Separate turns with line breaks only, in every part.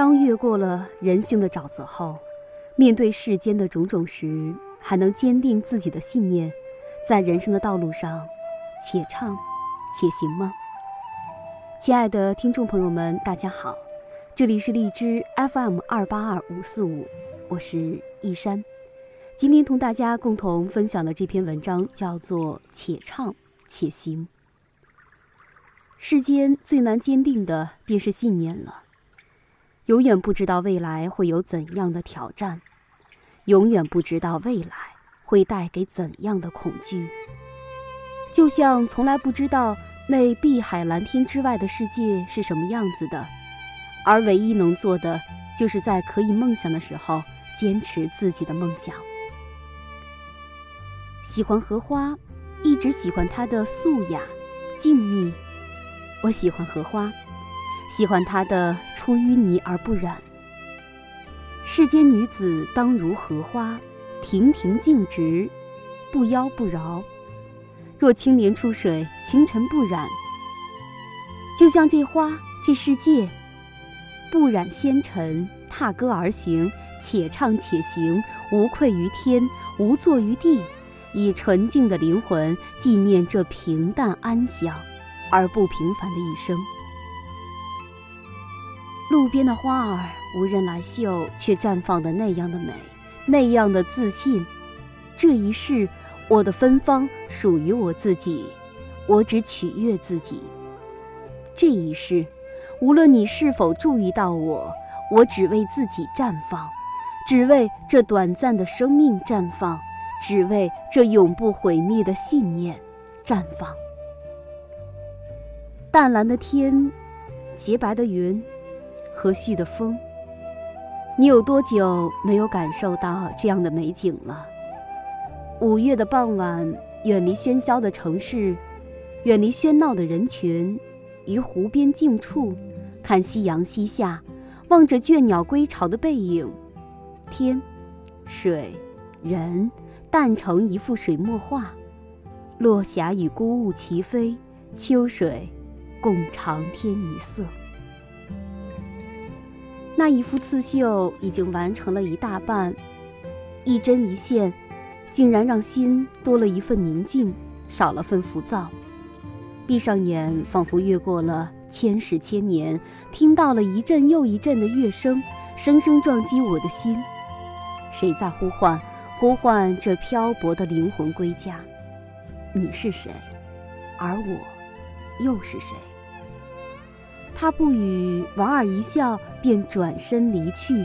当越过了人性的沼泽后，面对世间的种种时，还能坚定自己的信念，在人生的道路上，且唱且行吗？亲爱的听众朋友们，大家好，这里是荔枝 FM 二八二五四五，我是一山。今天同大家共同分享的这篇文章叫做《且唱且行》。世间最难坚定的便是信念了。永远不知道未来会有怎样的挑战，永远不知道未来会带给怎样的恐惧。就像从来不知道。那碧海蓝天之外的世界是什么样子的？而唯一能做的，就是在可以梦想的时候，坚持自己的梦想。喜欢荷花，一直喜欢它的素雅、静谧。我喜欢荷花，喜欢他的出淤泥而不染。世间女子当如荷花，亭亭净植，不妖不娆。若青莲出水，清尘不染。就像这花，这世界，不染纤尘，踏歌而行，且唱且行，无愧于天，无作于地，以纯净的灵魂纪念这平淡安详而不平凡的一生。路边的花儿，无人来嗅，却绽放的那样的美，那样的自信。这一世。我的芬芳属于我自己，我只取悦自己。这一世，无论你是否注意到我，我只为自己绽放，只为这短暂的生命绽放，只为这永不毁灭的信念绽放。淡蓝的天，洁白的云，和煦的风。你有多久没有感受到这样的美景了？五月的傍晚，远离喧嚣的城市，远离喧闹的人群，于湖边静处，看夕阳西下，望着倦鸟归巢的背影，天、水、人，淡成一幅水墨画。落霞与孤鹜齐飞，秋水共长天一色。那一幅刺绣已经完成了一大半，一针一线。竟然让心多了一份宁静，少了份浮躁。闭上眼，仿佛越过了千世千年，听到了一阵又一阵的乐声，声声撞击我的心。谁在呼唤？呼唤这漂泊的灵魂归家？你是谁？而我又是谁？他不语，莞尔一笑，便转身离去。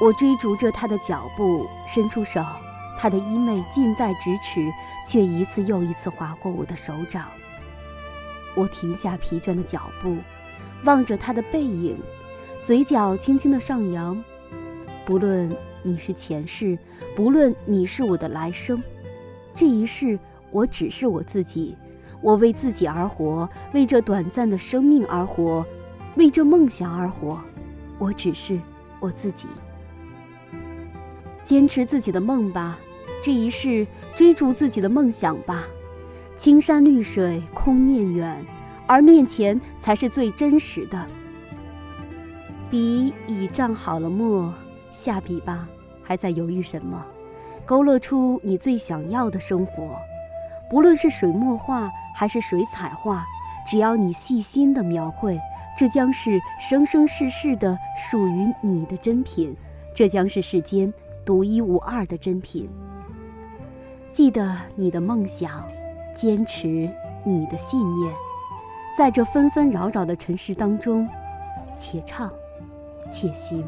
我追逐着他的脚步，伸出手。他的衣袂近在咫尺，却一次又一次划过我的手掌。我停下疲倦的脚步，望着他的背影，嘴角轻轻的上扬。不论你是前世，不论你是我的来生，这一世我只是我自己。我为自己而活，为这短暂的生命而活，为这梦想而活。我只是我自己。坚持自己的梦吧。这一世，追逐自己的梦想吧。青山绿水空念远，而面前才是最真实的。笔已蘸好了墨，下笔吧。还在犹豫什么？勾勒出你最想要的生活。不论是水墨画还是水彩画，只要你细心的描绘，这将是生生世世的属于你的珍品。这将是世间独一无二的珍品。记得你的梦想，坚持你的信念，在这纷纷扰扰的尘世当中，且唱且行。